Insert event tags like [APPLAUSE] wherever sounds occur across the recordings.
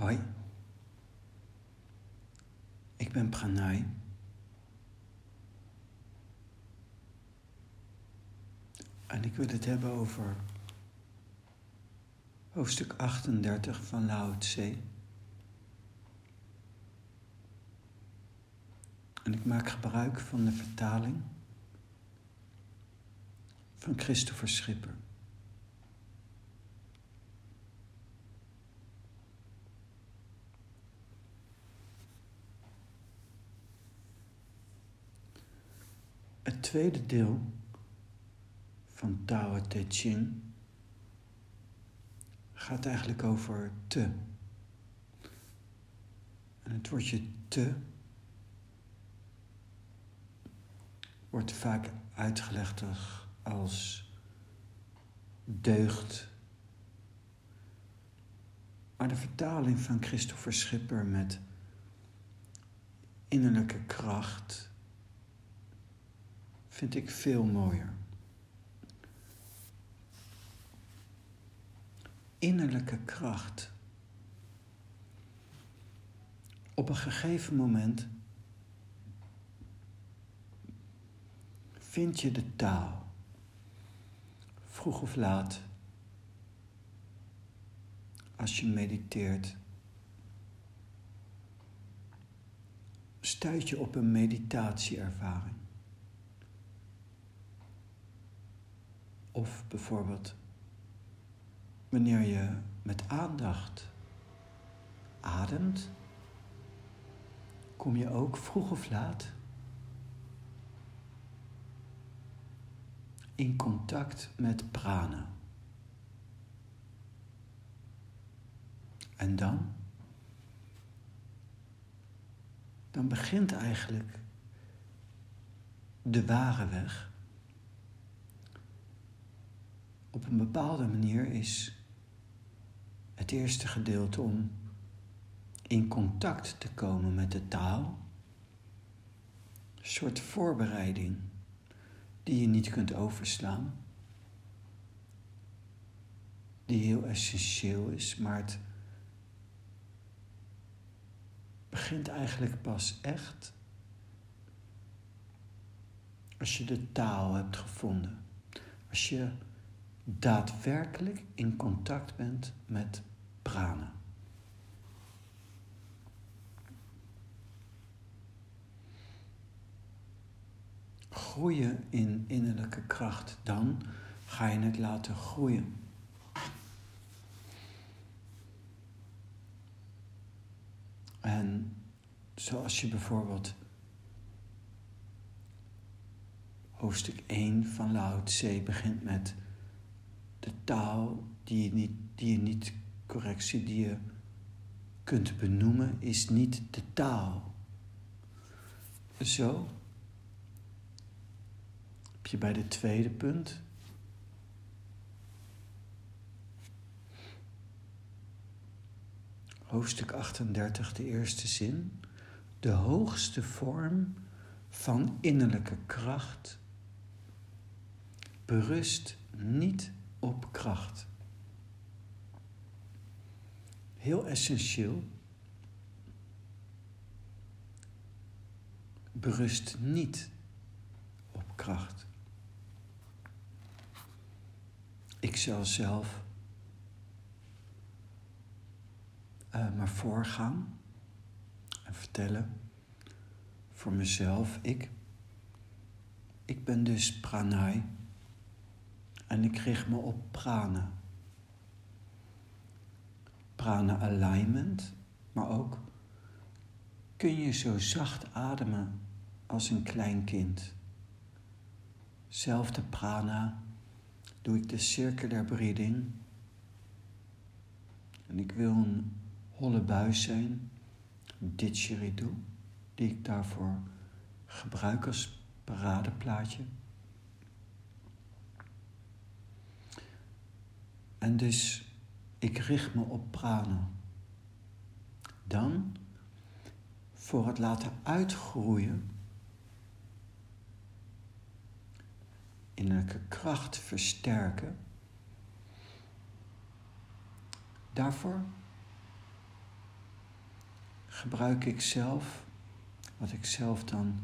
Hoi, ik ben Pranay. En ik wil het hebben over hoofdstuk 38 van Lao Tse. En ik maak gebruik van de vertaling van Christopher Schipper. Het tweede deel van Tao Te Ching gaat eigenlijk over te. En het woordje te wordt vaak uitgelegd als deugd. Maar de vertaling van Christopher Schipper met innerlijke kracht vind ik veel mooier. Innerlijke kracht. Op een gegeven moment vind je de taal, vroeg of laat, als je mediteert. Stuit je op een meditatieervaring. Of bijvoorbeeld wanneer je met aandacht ademt, kom je ook vroeg of laat in contact met prana. En dan? Dan begint eigenlijk de ware weg op een bepaalde manier is het eerste gedeelte om in contact te komen met de taal. Een soort voorbereiding die je niet kunt overslaan. Die heel essentieel is, maar het begint eigenlijk pas echt als je de taal hebt gevonden. Als je daadwerkelijk in contact bent met prana. Groeien in innerlijke kracht, dan ga je het laten groeien. En zoals je bijvoorbeeld hoofdstuk 1 van Lao Tse begint met de taal die je niet, die je niet correctie die je kunt benoemen, is niet de taal. Zo heb je bij de tweede punt. Hoofdstuk 38, de eerste zin. De hoogste vorm van innerlijke kracht berust niet op kracht. Heel essentieel. Berust niet op kracht. Ik zal zelf uh, maar voorgaan en vertellen voor mezelf. Ik, ik ben dus pranay. En ik richt me op prana. Prana alignment, maar ook kun je zo zacht ademen als een klein kind. Zelfde prana doe ik de circular breathing. En ik wil een holle buis zijn, een didgeridoo, die ik daarvoor gebruik als paradeplaatje. En dus ik richt me op prana. Dan, voor het laten uitgroeien, innerlijke kracht versterken, daarvoor gebruik ik zelf, wat ik zelf dan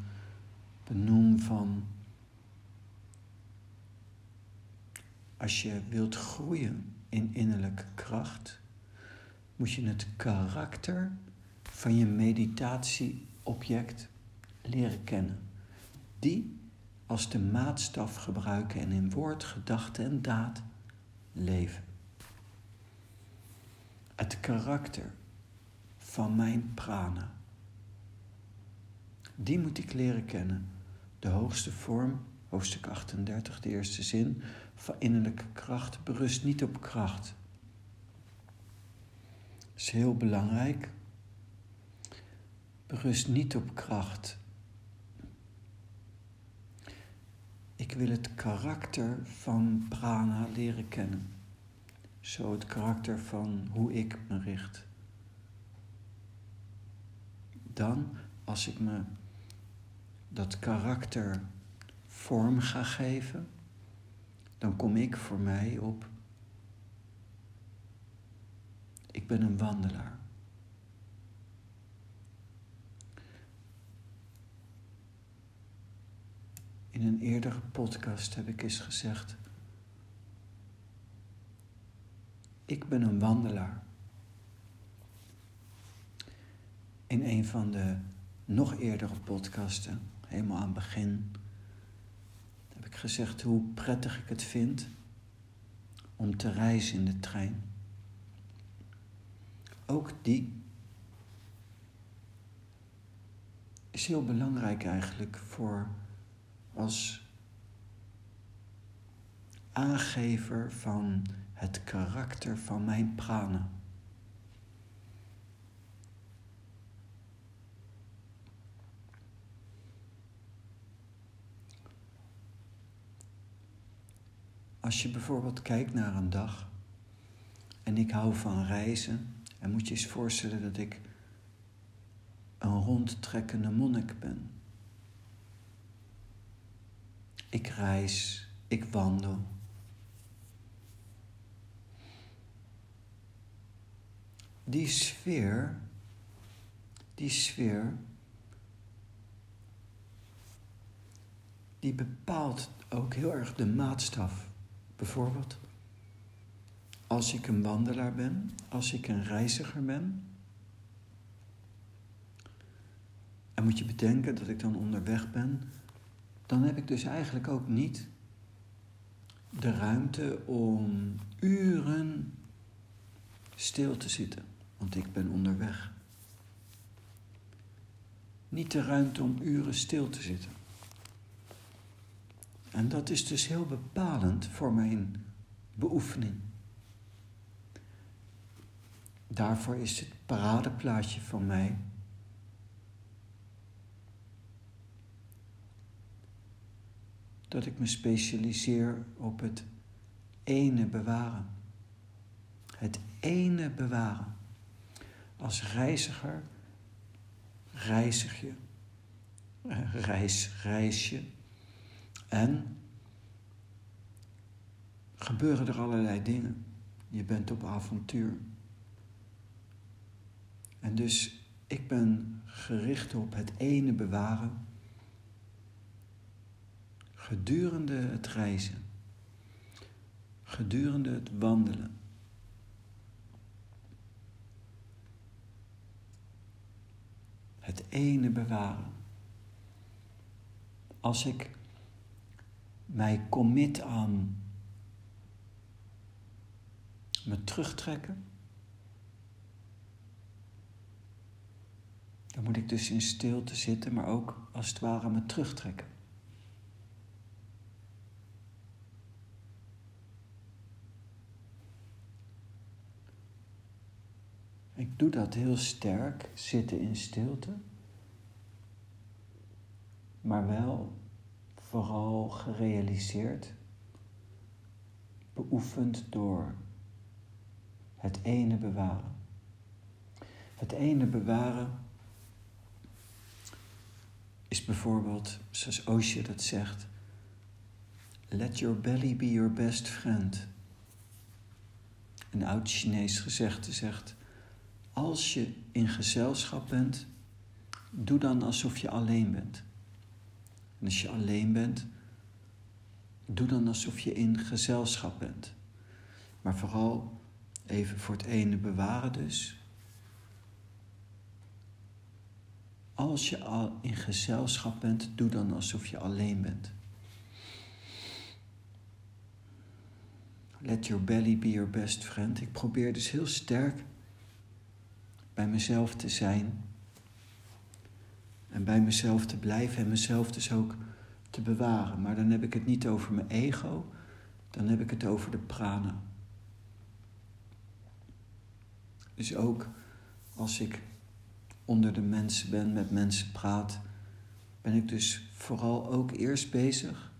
benoem van als je wilt groeien in innerlijke kracht, moet je het karakter van je meditatieobject leren kennen. Die als de maatstaf gebruiken en in woord, gedachte en daad leven. Het karakter van mijn prana. Die moet ik leren kennen. De hoogste vorm, hoofdstuk 38, de eerste zin, van innerlijke kracht berust niet op kracht. Dat is heel belangrijk. Berust niet op kracht. Ik wil het karakter van prana leren kennen. Zo het karakter van hoe ik me richt. Dan, als ik me dat karakter vorm ga geven, dan kom ik voor mij op. Ik ben een wandelaar. In een eerdere podcast heb ik eens gezegd: Ik ben een wandelaar. In een van de nog eerdere podcasten, helemaal aan het begin, heb ik gezegd hoe prettig ik het vind om te reizen in de trein. Ook die is heel belangrijk eigenlijk voor als aangever van het karakter van mijn prana. Als je bijvoorbeeld kijkt naar een dag en ik hou van reizen, en moet je eens voorstellen dat ik een rondtrekkende monnik ben. Ik reis, ik wandel. Die sfeer, die sfeer, die bepaalt ook heel erg de maatstaf. Bijvoorbeeld, als ik een wandelaar ben, als ik een reiziger ben, en moet je bedenken dat ik dan onderweg ben dan heb ik dus eigenlijk ook niet de ruimte om uren stil te zitten, want ik ben onderweg. Niet de ruimte om uren stil te zitten. En dat is dus heel bepalend voor mijn beoefening. Daarvoor is het paradeplaatje van mij dat ik me specialiseer op het ene bewaren. Het ene bewaren. Als reiziger reizig je, reis, reis je en gebeuren er allerlei dingen. Je bent op avontuur. En dus ik ben gericht op het ene bewaren gedurende het reizen, gedurende het wandelen. Het ene bewaren. Als ik mij commit aan me terugtrekken, dan moet ik dus in stilte zitten, maar ook als het ware me terugtrekken. Ik doe dat heel sterk, zitten in stilte, maar wel vooral gerealiseerd, beoefend door het ene bewaren. Het ene bewaren is bijvoorbeeld, zoals Osho dat zegt, let your belly be your best friend. Een oud Chinees gezegde zegt, als je in gezelschap bent, doe dan alsof je alleen bent. En als je alleen bent, doe dan alsof je in gezelschap bent. Maar vooral even voor het ene bewaren dus. Als je al in gezelschap bent, doe dan alsof je alleen bent. Let your belly be your best friend. Ik probeer dus heel sterk bij mezelf te zijn. En bij mezelf te blijven en mezelf dus ook te bewaren. Maar dan heb ik het niet over mijn ego, dan heb ik het over de prana. Dus ook als ik onder de mensen ben, met mensen praat, ben ik dus vooral ook eerst bezig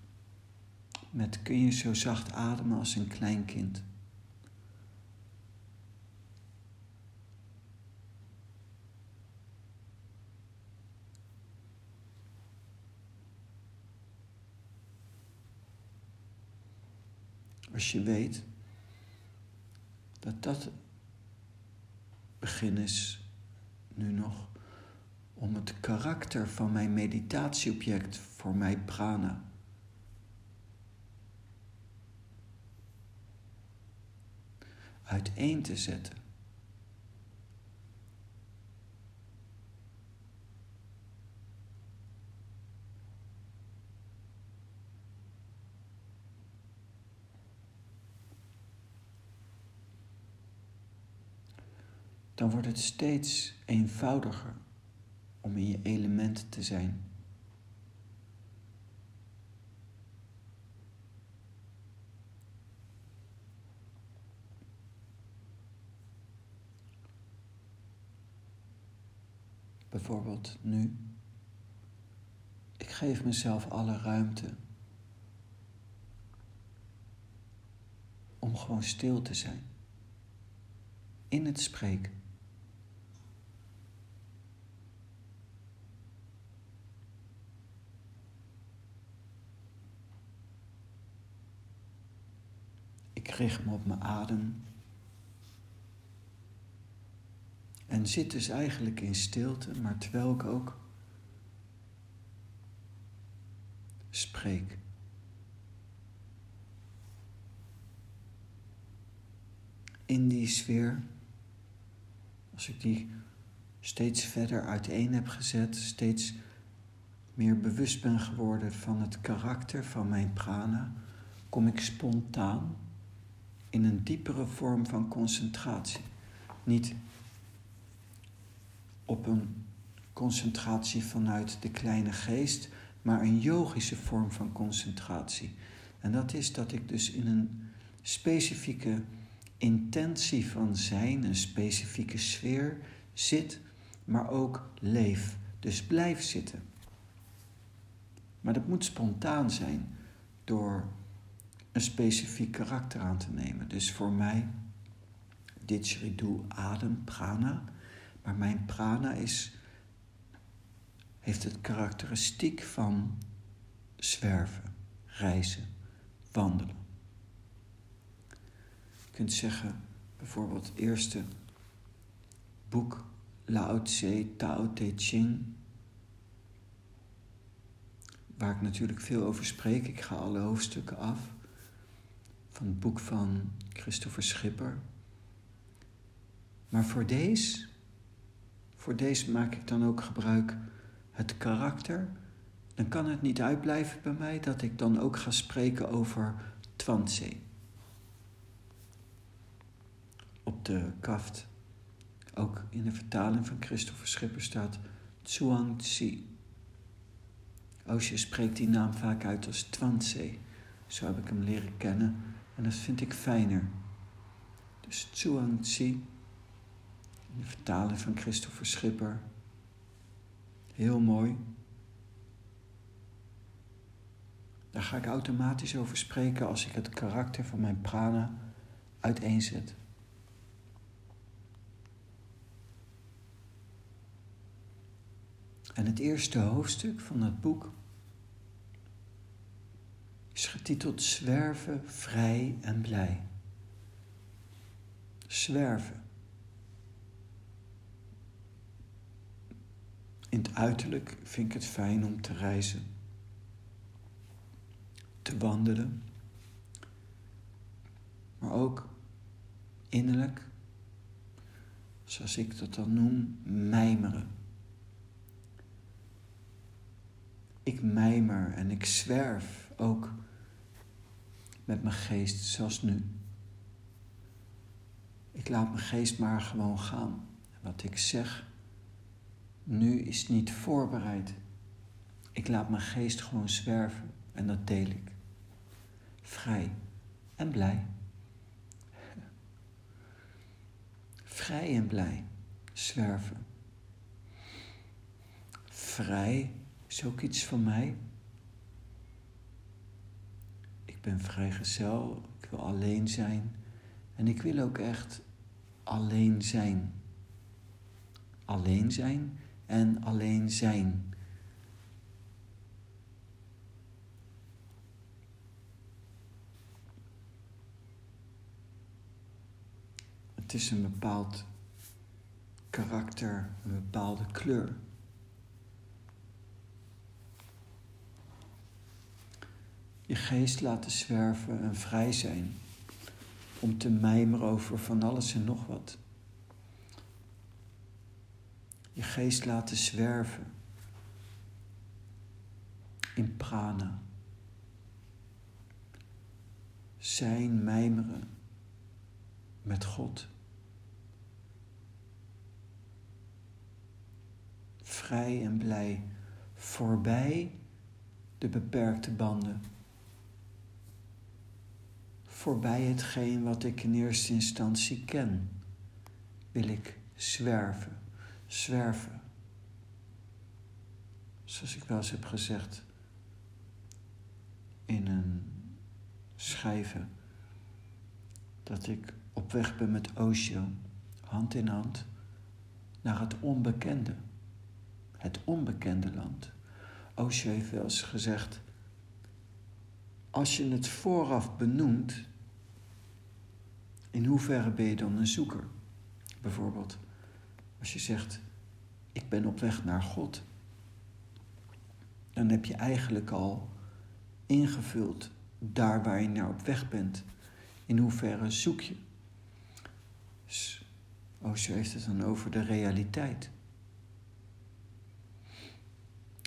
met kun je zo zacht ademen als een klein kind. Als je weet dat dat begin is nu nog om het karakter van mijn meditatieobject voor mij prana uiteen te zetten. Dan wordt het steeds eenvoudiger om in je element te zijn. bijvoorbeeld nu. Ik geef mezelf alle ruimte om gewoon stil te zijn. In het spreken. Richt me op mijn adem. En zit dus eigenlijk in stilte, maar terwijl ik ook spreek. In die sfeer, als ik die steeds verder uiteen heb gezet, steeds meer bewust ben geworden van het karakter van mijn prana, kom ik spontaan in een diepere vorm van concentratie. Niet op een concentratie vanuit de kleine geest, maar een yogische vorm van concentratie. En dat is dat ik dus in een specifieke intentie van zijn, een specifieke sfeer zit, maar ook leef. Dus blijf zitten. Maar dat moet spontaan zijn door een specifiek karakter aan te nemen. Dus voor mij, didgeridoo, adem, prana maar mijn prana is, heeft het karakteristiek van zwerven, reizen, wandelen. Je kunt zeggen, bijvoorbeeld het eerste boek Lao Tse Tao Te Ching, waar ik natuurlijk veel over spreek. Ik ga alle hoofdstukken af van het boek van Christopher Schipper. Maar voor deze voor deze maak ik dan ook gebruik het karakter. Dan kan het niet uitblijven bij mij dat ik dan ook ga spreken over Twantse. Op de kaft, ook in de vertaling van Christopher Schipper staat Zhuang Tsi. Oosje spreekt die naam vaak uit als Twantse. Zo heb ik hem leren kennen en dat vind ik fijner. Dus Zhuang Tsi de vertaling van Christopher Schipper. Heel mooi. Daar ga ik automatisch over spreken als ik het karakter van mijn prana uiteenzet. En het eerste hoofdstuk van het boek is getiteld Zwerven, vrij en blij. Zwerven. In het uiterlijk vind ik het fijn om te reizen, te wandelen, maar ook innerlijk, zoals ik dat dan noem, mijmeren. Ik mijmer en ik zwerf ook met mijn geest, zoals nu. Ik laat mijn geest maar gewoon gaan. Wat ik zeg nu is niet voorbereid. Ik laat mijn geest gewoon zwerven en dat deel ik. Vrij en blij. Vrij en blij. Zwerven. Vrij is ook iets van mij. Ik ben vrijgezel, ik wil alleen zijn en ik wil ook echt alleen zijn. Alleen zijn en alleen zijn. Het is een bepaald karakter, een bepaalde kleur. Je geest laten zwerven en vrij zijn om te mijmeren over van alles en nog wat. Je geest laten zwerven in prana. Zijn mijmeren met God. Vrij en blij voorbij de beperkte banden voorbij hetgeen wat ik in eerste instantie ken, wil ik zwerven, zwerven. Zoals ik wel eens heb gezegd in een schrijven, dat ik op weg ben met Osho, hand in hand, naar het onbekende, het onbekende land. Osho heeft wel eens gezegd, als je het vooraf benoemt, in hoeverre ben je dan een zoeker? Bijvoorbeeld, als je zegt, ik ben op weg naar God, dan heb je eigenlijk al ingevuld daar waar je naar op weg bent. In hoeverre zoek je? Dus Osho heeft het dan over de realiteit.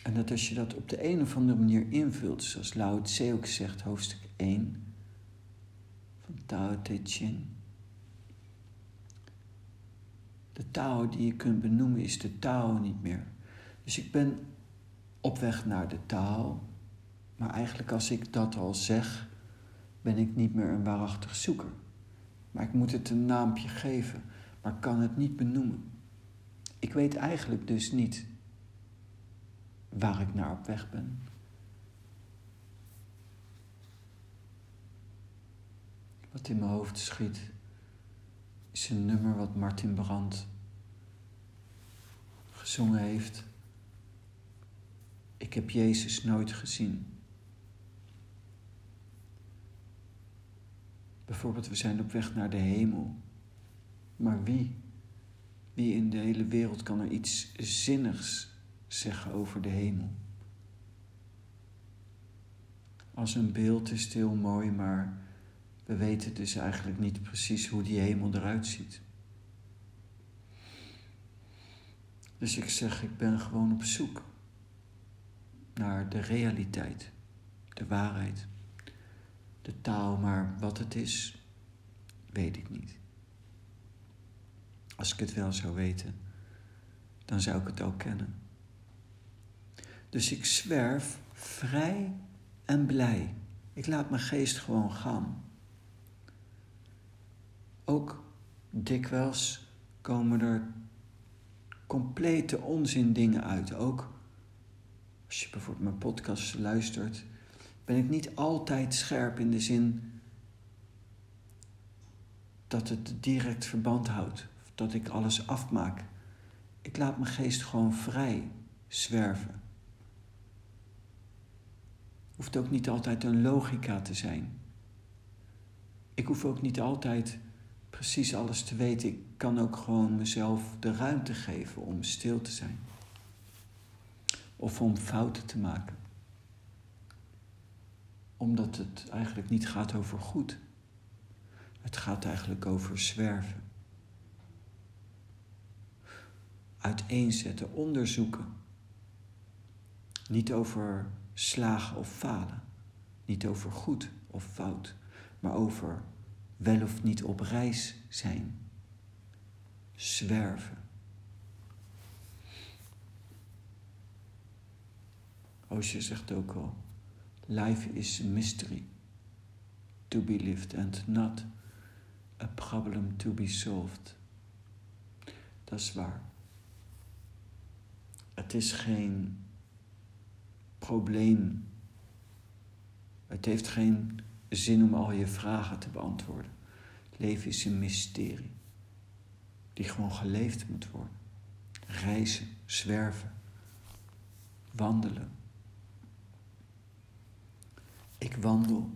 En dat als je dat op de een of andere manier invult, zoals Lao Tse ook zegt, hoofdstuk 1 van Tao Te Ching. De Tao die je kunt benoemen is de Tao niet meer. Dus ik ben op weg naar de Tao, maar eigenlijk als ik dat al zeg, ben ik niet meer een waarachtig zoeker. Maar ik moet het een naampje geven, maar kan het niet benoemen. Ik weet eigenlijk dus niet waar ik naar op weg ben. Wat in mijn hoofd schiet, is een nummer wat Martin Brandt gezongen heeft. Ik heb Jezus nooit gezien. Bijvoorbeeld, we zijn op weg naar de hemel. Maar wie? Wie in de hele wereld kan er iets zinnigs zeggen over de hemel. Als een beeld is het heel mooi, maar we weten dus eigenlijk niet precies hoe die hemel eruit ziet. Dus ik zeg, ik ben gewoon op zoek naar de realiteit, de waarheid, de taal, maar wat het is, weet ik niet. Als ik het wel zou weten, dan zou ik het ook kennen. Dus ik zwerf vrij en blij. Ik laat mijn geest gewoon gaan. Ook dikwijls komen er complete onzin dingen uit. Ook als je bijvoorbeeld mijn podcast luistert, ben ik niet altijd scherp in de zin dat het direct verband houdt. Dat ik alles afmaak. Ik laat mijn geest gewoon vrij zwerven hoeft ook niet altijd een logica te zijn. Ik hoef ook niet altijd precies alles te weten. Ik kan ook gewoon mezelf de ruimte geven om stil te zijn. of om fouten te maken. Omdat het eigenlijk niet gaat over goed. Het gaat eigenlijk over zwerven. Uiteenzetten, onderzoeken. Niet over slagen of falen. Niet over goed of fout, maar over wel of niet op reis zijn. Zwerven. Osho zegt ook al, life is a mystery to be lived and not a problem to be solved. Dat is waar. Het is geen probleem. Het heeft geen zin om al je vragen te beantwoorden. Het leven is een mysterie die gewoon geleefd moet worden. Reizen, zwerven, wandelen. Ik wandel.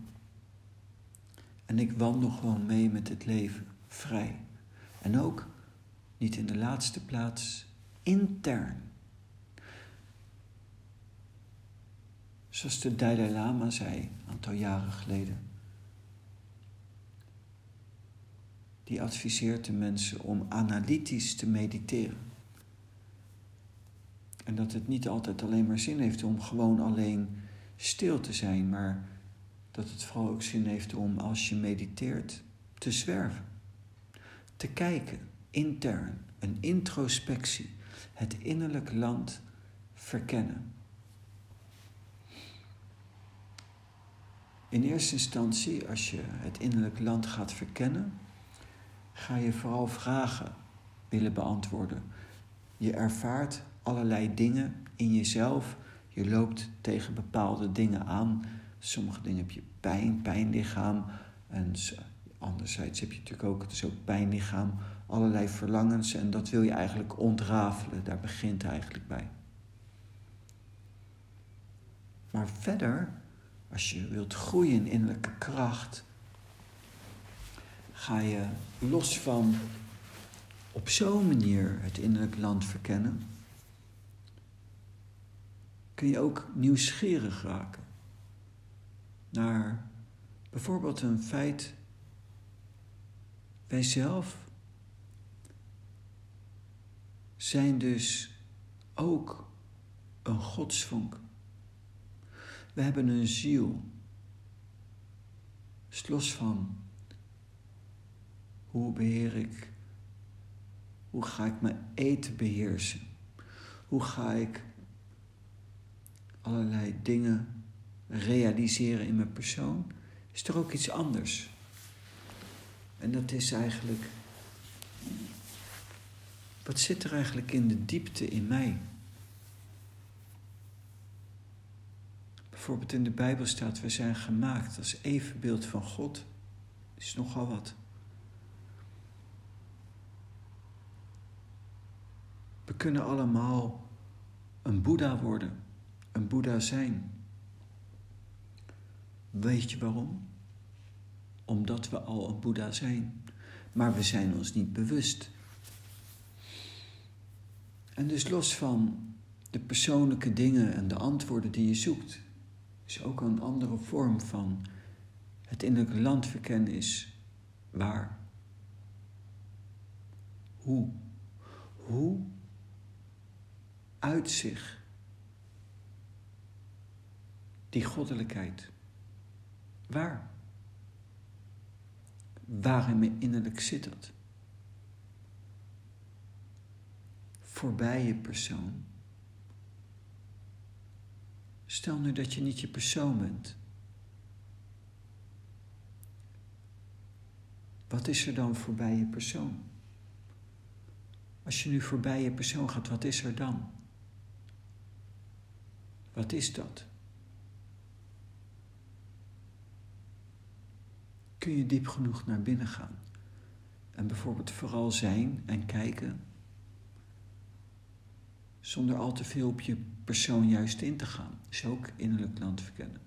En ik wandel gewoon mee met het leven, vrij. En ook, niet in de laatste plaats, intern. Zoals de Dalai Lama zei, een aantal jaren geleden. Die adviseert de mensen om analytisch te mediteren. En dat het niet altijd alleen maar zin heeft om gewoon alleen stil te zijn, maar dat het vooral ook zin heeft om als je mediteert te zwerven. Te kijken, intern, een introspectie, het innerlijk land verkennen. In eerste instantie, als je het innerlijk land gaat verkennen, ga je vooral vragen willen beantwoorden. Je ervaart allerlei dingen in jezelf. Je loopt tegen bepaalde dingen aan. Sommige dingen heb je pijn, pijnlichaam. En anderzijds heb je natuurlijk ook, het ook pijnlichaam, allerlei verlangens. En dat wil je eigenlijk ontrafelen. Daar begint eigenlijk bij. Maar verder als je wilt groeien in innerlijke kracht, ga je los van op zo'n manier het innerlijk land verkennen, kun je ook nieuwsgierig raken naar bijvoorbeeld een feit. Wij zelf zijn dus ook een godsvonk. We hebben een ziel. Dus los van hoe beheer ik, hoe ga ik mijn eten beheersen, hoe ga ik allerlei dingen realiseren in mijn persoon, is er ook iets anders. En dat is eigenlijk, wat zit er eigenlijk in de diepte in mij? Bijvoorbeeld in de Bijbel staat, we zijn gemaakt als evenbeeld van God. Is nogal wat. We kunnen allemaal een Boeddha worden, een Boeddha zijn. Weet je waarom? Omdat we al een Boeddha zijn, maar we zijn ons niet bewust. En dus los van de persoonlijke dingen en de antwoorden die je zoekt, is ook een andere vorm van het innerlijke land verkennen is waar. Hoe? Hoe uit zich die goddelijkheid? Waar? Waar in innerlijk zit dat? Voorbij je persoon Stel nu dat je niet je persoon bent. Wat is er dan voorbij je persoon? Als je nu voorbij je persoon gaat, wat is er dan? Wat is dat? Kun je diep genoeg naar binnen gaan en bijvoorbeeld vooral zijn en kijken zonder al te veel op je persoon juist in te gaan. Is ook innerlijk land verkennen.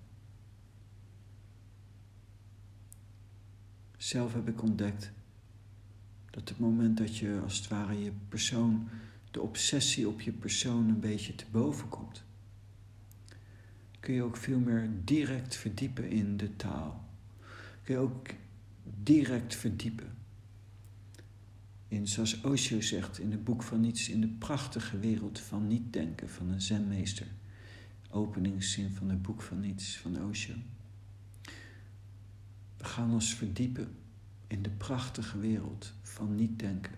Zelf heb ik ontdekt dat het moment dat je als het ware je persoon, de obsessie op je persoon een beetje te boven komt, kun je ook veel meer direct verdiepen in de taal. Kun je ook direct verdiepen. In, zoals Osho zegt in het boek van niets, in de prachtige wereld van niet denken van een zenmeester. Openingszin van het boek van niets van Osho. We gaan ons verdiepen in de prachtige wereld van niet denken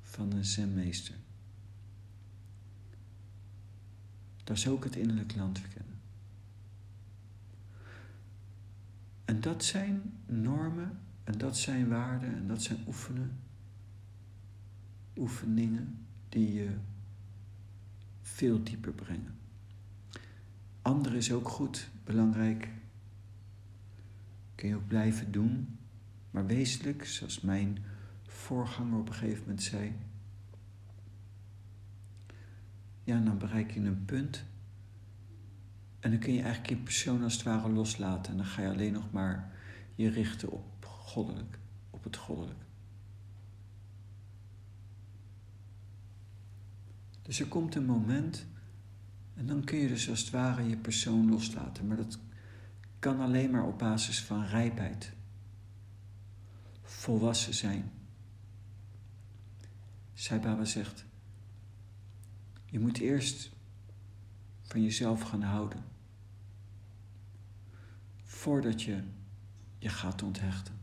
van een zenmeester. Dat is ook het innerlijk land verkennen. En dat zijn normen en dat zijn waarden en dat zijn oefenen, oefeningen die je veel dieper brengen. Andere is ook goed, belangrijk. Kun je ook blijven doen, maar wezenlijk, zoals mijn voorganger op een gegeven moment zei, ja, dan bereik je een punt. En dan kun je eigenlijk je persoon als het ware loslaten. En dan ga je alleen nog maar je richten op goddelijk, op het goddelijk. Dus er komt een moment en dan kun je dus als het ware je persoon loslaten. Maar dat kan alleen maar op basis van rijpheid. Volwassen zijn. Sai Baba zegt, je moet eerst van jezelf gaan houden. Voordat je je gaat onthechten.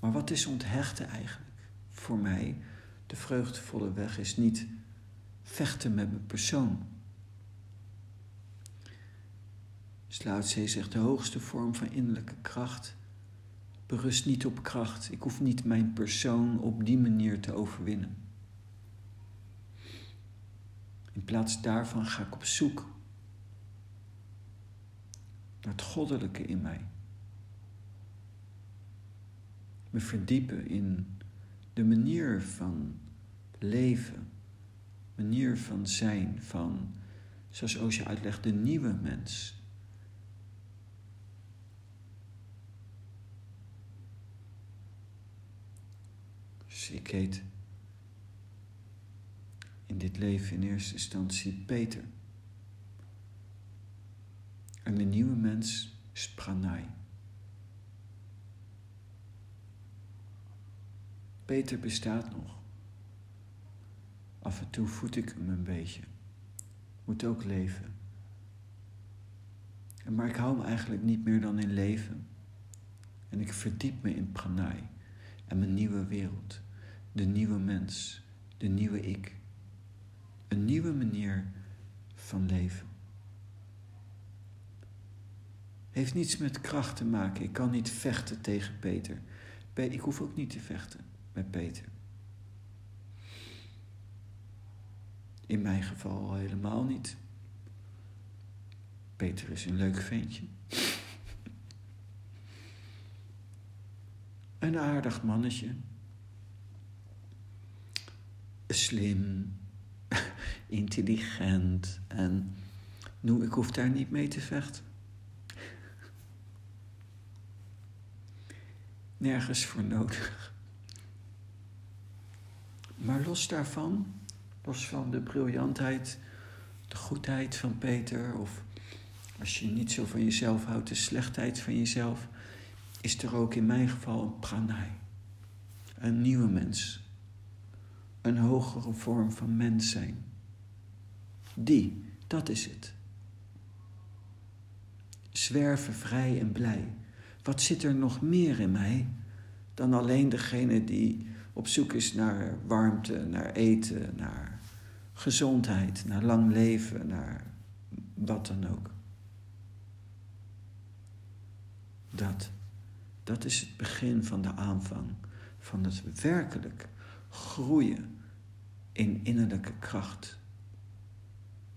Maar wat is onthechten eigenlijk? Voor mij, de vreugdevolle weg is niet vechten met mijn persoon. Sluitzee zegt de hoogste vorm van innerlijke kracht berust niet op kracht. Ik hoef niet mijn persoon op die manier te overwinnen. In plaats daarvan ga ik op zoek naar het goddelijke in mij. Me verdiepen in de manier van leven, manier van zijn, van, zoals Oosje uitlegt, de nieuwe mens. Dus ik heet in dit leven in eerste instantie Peter. En de nieuwe mens is. Peter bestaat nog. Af en toe voed ik hem een beetje. Moet ook leven. Maar ik hou hem eigenlijk niet meer dan in leven. En ik verdiep me in Pranay en mijn nieuwe wereld. De nieuwe mens, de nieuwe ik. Een nieuwe manier van leven. Heeft niets met kracht te maken. Ik kan niet vechten tegen Peter. Ik hoef ook niet te vechten met Peter. In mijn geval helemaal niet. Peter is een leuk ventje. [LAUGHS] Een aardig mannetje. Slim, [LAUGHS] intelligent en nu, ik hoef daar niet mee te vechten. Nergens voor nodig. Maar los daarvan, los van de briljantheid, de goedheid van Peter, of als je niet zo van jezelf houdt, de slechtheid van jezelf, is er ook in mijn geval een pranay. Een nieuwe mens. Een hogere vorm van mens zijn. Die, dat is het. Zwerven vrij en blij. Wat zit er nog meer in mij dan alleen degene die op zoek is naar warmte, naar eten, naar gezondheid, naar lang leven, naar wat dan ook. Dat, dat is het begin van de aanvang van het werkelijk groeien in innerlijke kracht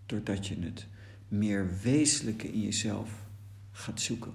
doordat je het meer wezenlijke in jezelf gaat zoeken.